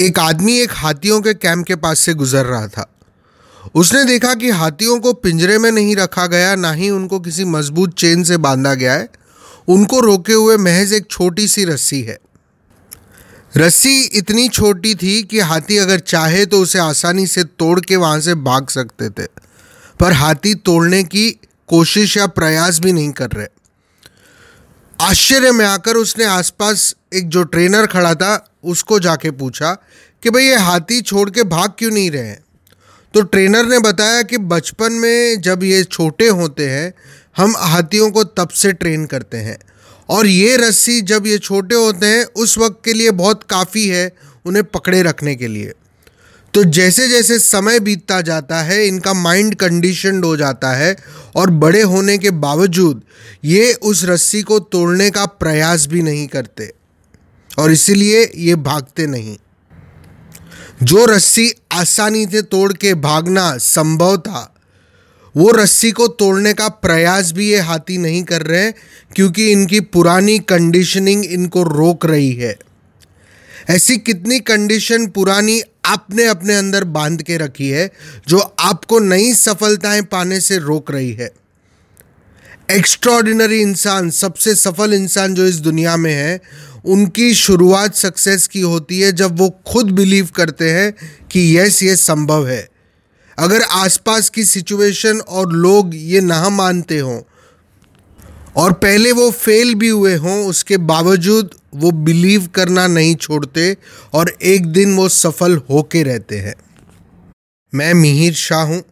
एक आदमी एक हाथियों के कैंप के पास से गुजर रहा था। उसने देखा कि हाथियों को पिंजरे में नहीं रखा गया, ना ही उनको किसी मज़बूत चेन से बांधा गया है। उनको रोके हुए महज एक छोटी सी रस्सी है। रस्सी इतनी छोटी थी कि हाथी अगर चाहे तो उसे आसानी से तोड़ के वहाँ से भाग सकते थे। पर हाथी तोड़ने की कोशिश या प्रयास भी नहीं कर रहे। आश्चर्य में आकर उसने आसपास एक जो ट्रेनर खड़ा था, उसको जाके पूछा कि भाई ये हाथी छोड़ के भाग क्यों नहीं रहे तो ट्रेनर ने बताया कि बचपन में जब ये छोटे होते हैं, हम हाथियों को तब से ट्रेन करते हैं। और ये रस्सी जब ये छोटे होते हैं, उस वक्त के लिए बहुत काफ़ी है उन्हें पकड़े रखने के लिए। तो जैसे जैसे समय बीतता जाता है, इनका माइंड कंडीशनड हो जाता है और बड़े होने के बावजूद ये उस रस्सी को तोड़ने का प्रयास भी नहीं करते। और इसीलिए ये भागते नहीं। जो रस्सी आसानी से तोड़ के भागना संभव था, वो रस्सी को तोड़ने का प्रयास भी ये हाथी नहीं कर रहे, क्योंकि इनकी पुरानी कंडीशनिंग इनको रोक रही है। ऐसी कितनी कंडीशन पुरानी आपने अपने अंदर बाँध के रखी है, जो आपको नई सफलताएँ पाने से रोक रही है। एक्स्ट्रॉर्डिनरी इंसान, सबसे सफल इंसान जो इस दुनिया में है, उनकी शुरुआत सक्सेस की होती है जब वो खुद बिलीव करते हैं कि यस ये संभव है। अगर आसपास की सिचुएशन और लोग ये ना मानते हों, और पहले वो फेल भी हुए हों, उसके बावजूद वो बिलीव करना नहीं छोड़ते और एक दिन वो सफल होके रहते हैं। मैं मिहिर शाह हूँ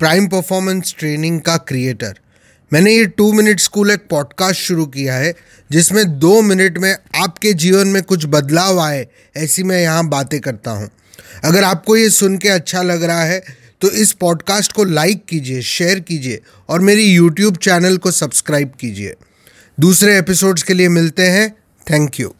प्राइम परफॉर्मेंस ट्रेनिंग का क्रिएटर मैंने ये टू मिनट स्कूल एक पॉडकास्ट शुरू किया है, जिसमें दो मिनट में आपके जीवन में कुछ बदलाव आए, ऐसी मैं यहाँ बातें करता हूँ। अगर आपको ये सुन के अच्छा लग रहा है तो इस पॉडकास्ट को लाइक कीजिए शेयर कीजिए, और मेरी यूट्यूब चैनल को सब्सक्राइब कीजिए। दूसरे एपिसोड्स के लिए मिलते हैं। Thank you